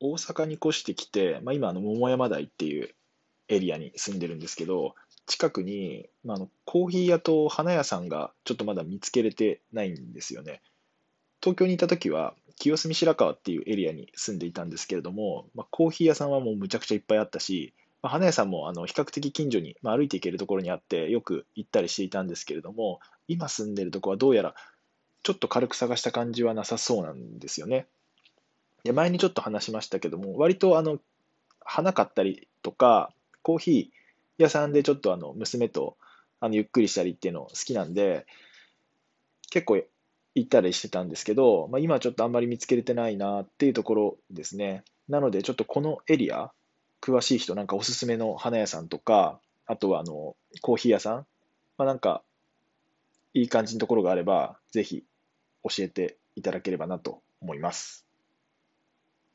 大阪に越してきて、まあ、今、あの桃山台っていうエリアに住んでるんですけど、近くに、まあ、あのコーヒー屋と花屋さんがちょっとまだ見つけれてないんですよね。東京にいた時は、清澄白河っていうエリアに住んでいたんですけれども、まあ、コーヒー屋さんはもうむちゃくちゃいっぱいあったし、まあ、花屋さんもあの比較的近所に、まあ、歩いて行けるところにあって、よく行ったりしていたんですけれども、今住んでるとこはどうやらちょっと軽く探した感じはなさそうなんですよね。で前にちょっと話しましたけども、割とあの花買ったりとか、コーヒー屋さんでちょっとあの娘とあのゆっくりしたりっていうの好きなんで、結構行ったりしてたんですけど、まあ、今ちょっとあんまり見つけれてないなっていうところですね。なので、ちょっとこのエリア、詳しい人、なんかおすすめの花屋さんとか、あとはあのコーヒー屋さん、まあ、なんかいい感じのところがあれば、ぜひ教えていただければなと思います。